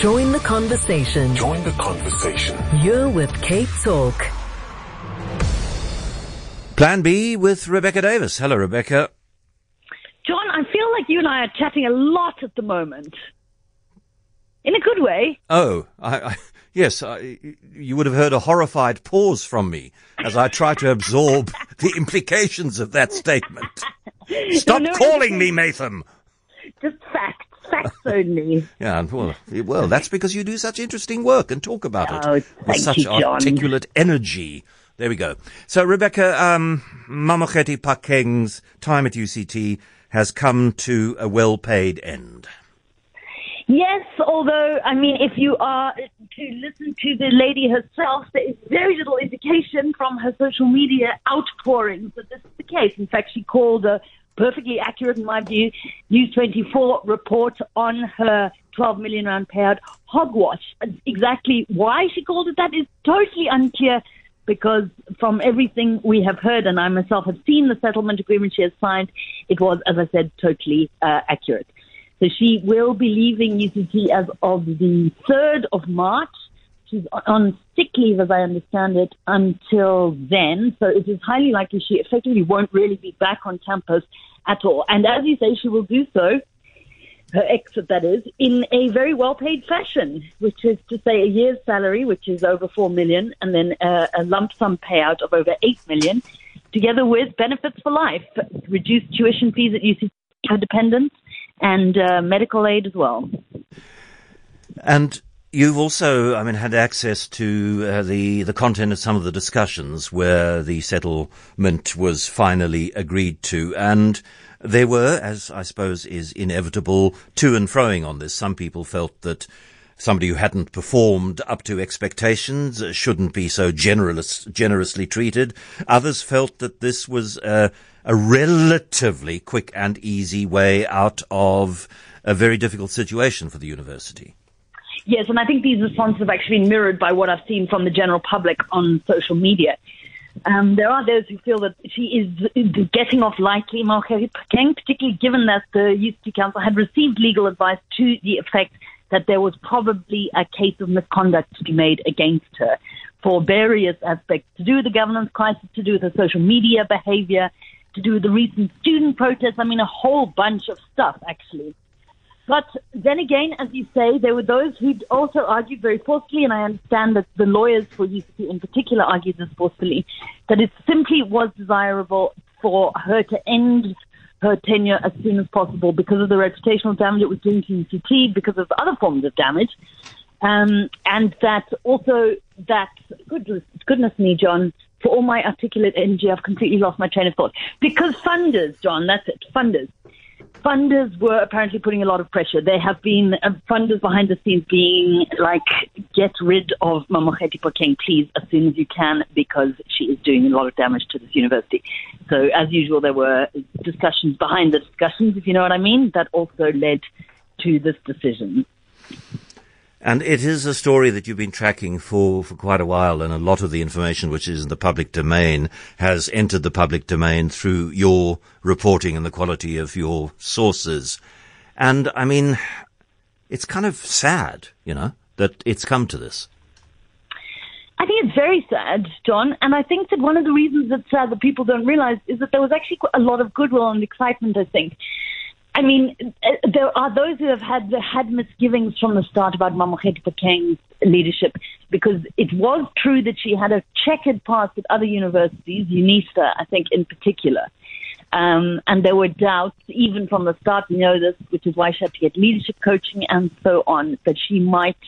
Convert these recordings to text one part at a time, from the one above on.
Join the conversation. Join the conversation. You're with Cape Talk. Plan B with Rebecca Davis. Hello, Rebecca. John, I feel like you and I are chatting a lot at the moment. In a good way. Oh, I, I, yes, I, you would have heard a horrified pause from me as I try to absorb the implications of that statement. Stop no, calling me Matham. Just facts, facts only. Yeah, well, well, that's because you do such interesting work and talk about it Oh, with such you, articulate energy. There we go. So, Rebecca, um, Mamokgethi Phakeng's time at UCT has come to a well-paid end. Yes, although, I mean, if you are to listen to the lady herself, there is very little indication from her social media outpourings that this is the case. In fact, she called a perfectly accurate, in my view, News 24 report on her 12 million rand payout hogwash. Exactly why she called it that is totally unclear because from everything we have heard, and I myself have seen the settlement agreement she has signed, it was, as I said, totally uh, accurate. So she will be leaving UCT as of the 3rd of March. She's on sick leave, as I understand it, until then. So it is highly likely she effectively won't really be back on campus at all. And as you say, she will do so, her exit that is, in a very well paid fashion, which is to say a year's salary, which is over 4 million, and then a, a lump sum payout of over 8 million, together with benefits for life, reduced tuition fees at UC dependents, and uh, medical aid as well. And you've also, I mean, had access to uh, the the content of some of the discussions where the settlement was finally agreed to, and there were, as I suppose is inevitable, to and froing on this. Some people felt that. Somebody who hadn't performed up to expectations shouldn't be so generous, generously treated. Others felt that this was uh, a relatively quick and easy way out of a very difficult situation for the university. Yes, and I think these responses have actually been mirrored by what I've seen from the general public on social media. Um, there are those who feel that she is, getting off lightly, Mamokgethi Phakeng, particularly given that the UCT Council had received legal advice to the effect that there was probably a case of misconduct to be made against her for various aspects to do with the governance crisis, to do with her social media behavior, to do with the recent student protests. I mean, a whole bunch of stuff, actually. But then again, as you say, there were those who also argued very forcefully, and I understand that the lawyers for UCT in particular argued this forcefully, that it simply was desirable for her to end her tenure as soon as possible because of the reputational damage it was doing to UCT, because of other forms of damage, um, and that also that goodness, goodness me, John, for all my articulate energy, I've completely lost my train of thought. Because funders, John, that's it, funders funders were apparently putting a lot of pressure. There have been uh, funders behind the scenes being like, get rid of Mamokgethi Phakeng, please, as soon as you can, because she is doing a lot of damage to this university. So, as usual, there were discussions behind the discussions, if you know what I mean, that also led to this decision. And it is a story that you've been tracking for, for quite a while, and a lot of the information which is in the public domain has entered the public domain through your reporting and the quality of your sources. And I mean, it's kind of sad, you know, that it's come to this. I think it's very sad, John, and I think that one of the reasons it's sad uh, that people don't realize is that there was actually a lot of goodwill and excitement, I think. I mean, uh, there are those who have had had misgivings from the start about Mamokgethi Phakeng's leadership because it was true that she had a checkered past at other universities, UNISA, I think in particular. Um, and there were doubts, even from the start, you know this, which is why she had to get leadership coaching and so on, that she might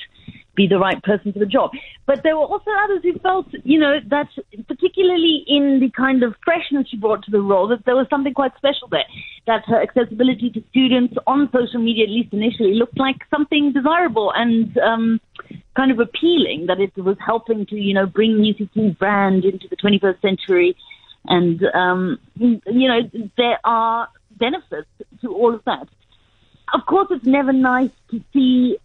be the right person for the job. But there were also others who felt, you know, that particularly in the kind of freshness she brought to the role, that there was something quite special there. That her accessibility to students on social media, at least initially, looked like something desirable and um, kind of appealing. That it was helping to, you know, bring UCT's brand into the 21st century. And, um, you know, there are benefits to all of that. Of course, it's never nice to see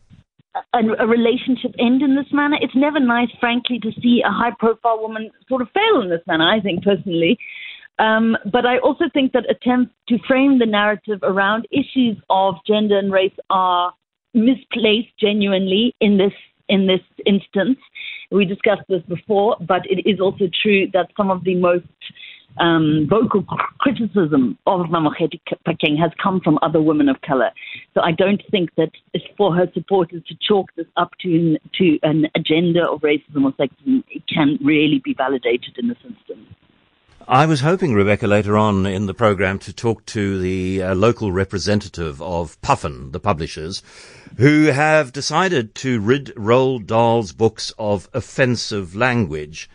a, a relationship end in this manner. It's never nice, frankly, to see a high profile woman sort of fail in this manner, I think personally. Um, but I also think that attempts to frame the narrative around issues of gender and race are misplaced genuinely in this in this instance. We discussed this before, but it is also true that some of the most um, vocal criticism of Mamokgethi Phakeng has come from other women of color. So I don't think that it's for her supporters to chalk this up to, to an agenda of racism or sexism. It can really be validated in this instance. I was hoping, Rebecca, later on in the program to talk to the uh, local representative of Puffin, the publishers, who have decided to rid Roald Dahl's books of offensive language.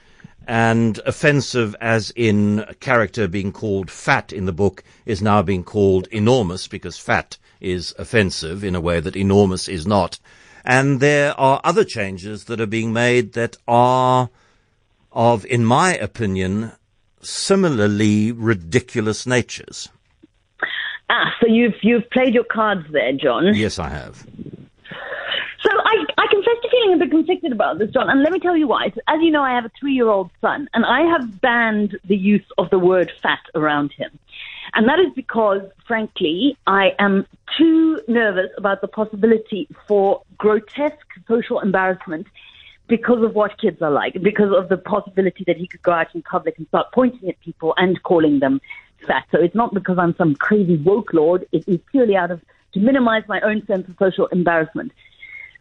And offensive as in a character being called fat in the book is now being called enormous because fat is offensive in a way that enormous is not. And there are other changes that are being made that are of, in my opinion, similarly ridiculous natures. Ah, so you've you've played your cards there, John. Yes, I have. So I, I confess to feeling a bit conflicted about this, John, and let me tell you why. As you know, I have a three-year-old son, and I have banned the use of the word fat around him. And that is because, frankly, I am too nervous about the possibility for grotesque social embarrassment because of what kids are like, because of the possibility that he could go out in public and start pointing at people and calling them fat. So it's not because I'm some crazy woke lord. It is purely out of to minimize my own sense of social embarrassment.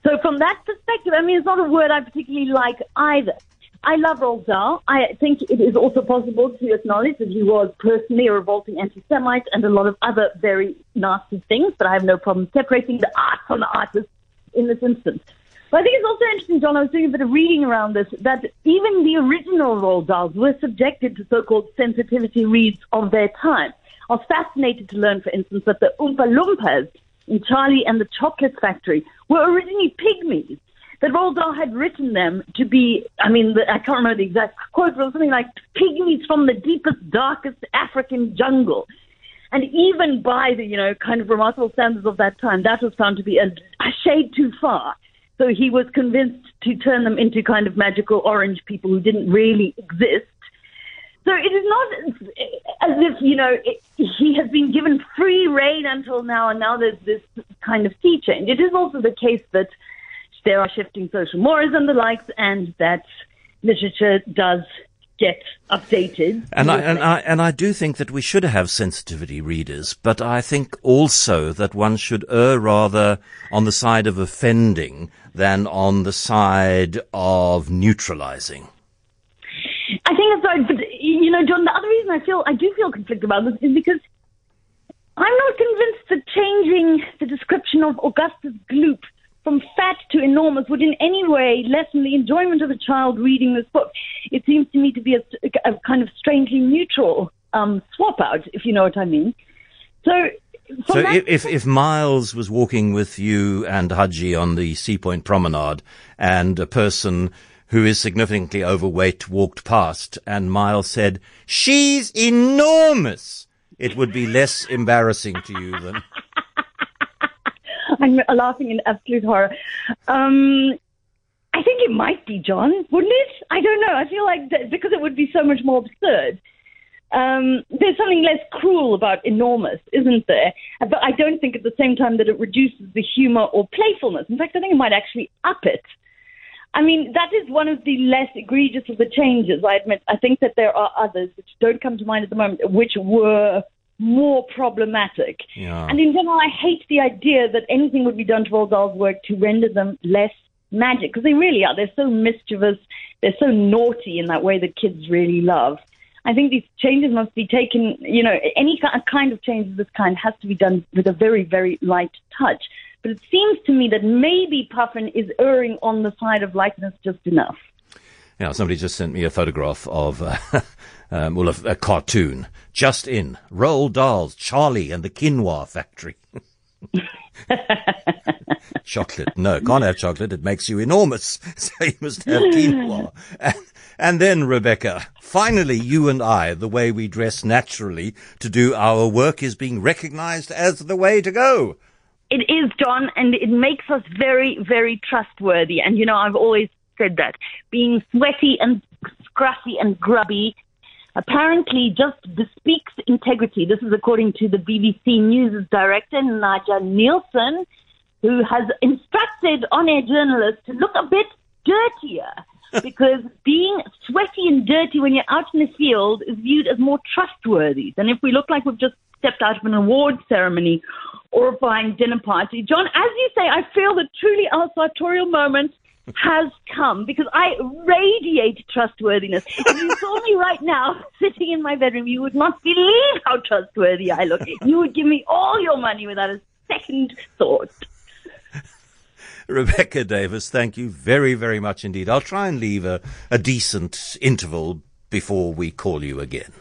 So from that perspective, I mean, it's not a word I particularly like either. I love Roald Dahl. I think it is also possible to acknowledge that he was personally a revolting anti-Semite and a lot of other very nasty things, but I have no problem separating the art from the artist in this instance. But I think it's also interesting, John, I was doing a bit of reading around this, that even the original Roald Dahls were subjected to so-called sensitivity reads of their time. I was fascinated to learn, for instance, that the Oompa Loompas in Charlie and the Chocolate Factory were originally pygmies. That Roald Dahl had written them to be, I mean, the, I can't remember the exact quote, but something like pygmies from the deepest, darkest African jungle. And even by the, you know, kind of remarkable standards of that time, that was found to be a, a shade too far. So he was convinced to turn them into kind of magical orange people who didn't really exist. So it is not as if, you know, it, he has been given free reign until now, and now there's this kind of sea change. It is also the case that there are shifting social mores and the likes, and that literature does get updated. And I, and I and I do think that we should have sensitivity readers, but I think also that one should err rather on the side of offending than on the side of neutralizing. I think that's right, but you know, John, the other reason I feel I do feel conflicted about this is because I'm not convinced that changing the description of Augustus Gloop from fat to enormous would in any way lessen the enjoyment of a child reading this book. It seems to me to be a, a kind of strangely neutral um, swap out, if you know what I mean. So, so if, if, if Miles was walking with you and Haji on the Sea Point Promenade, and a person who is significantly overweight walked past, and Miles said, "She's enormous," it would be less embarrassing to you than. I'm laughing in absolute horror. Um, I think it might be John, wouldn't it? I don't know. I feel like that because it would be so much more absurd. Um, there's something less cruel about enormous, isn't there? But I don't think at the same time that it reduces the humor or playfulness. In fact, I think it might actually up it. I mean, that is one of the less egregious of the changes, I admit. I think that there are others which don't come to mind at the moment, which were more problematic. Yeah. And in general, I hate the idea that anything would be done to Roald Dahl's work to render them less magic, because they really are. They're so mischievous, they're so naughty in that way that kids really love. I think these changes must be taken, you know, any kind of change of this kind has to be done with a very, very light touch. But it seems to me that maybe Puffin is erring on the side of lightness just enough. Yeah, somebody just sent me a photograph of, uh, um, well, a, a, cartoon. Just in. Roald Dahl's Charlie and the Quinoa Factory. chocolate. No, can't have chocolate. It makes you enormous. So you must have quinoa. And, and then, Rebecca, finally, you and I, the way we dress naturally to do our work is being recognized as the way to go. It is, John, and it makes us very, very trustworthy. And, you know, I've always said that. Being sweaty and scruffy and grubby apparently just bespeaks integrity. This is according to the BBC News' director, Naja Nielsen, who has instructed on-air journalists to look a bit dirtier because being sweaty and dirty when you're out in the field is viewed as more trustworthy than if we look like we've just stepped out of an award ceremony or a fine dinner party. John, as you say, I feel the truly our sartorial moment has come because I radiate trustworthiness. If you saw me right now sitting in my bedroom, you would not believe how trustworthy I look. You would give me all your money without a second thought. Rebecca Davis, thank you very, very much indeed. I'll try and leave a, a decent interval before we call you again.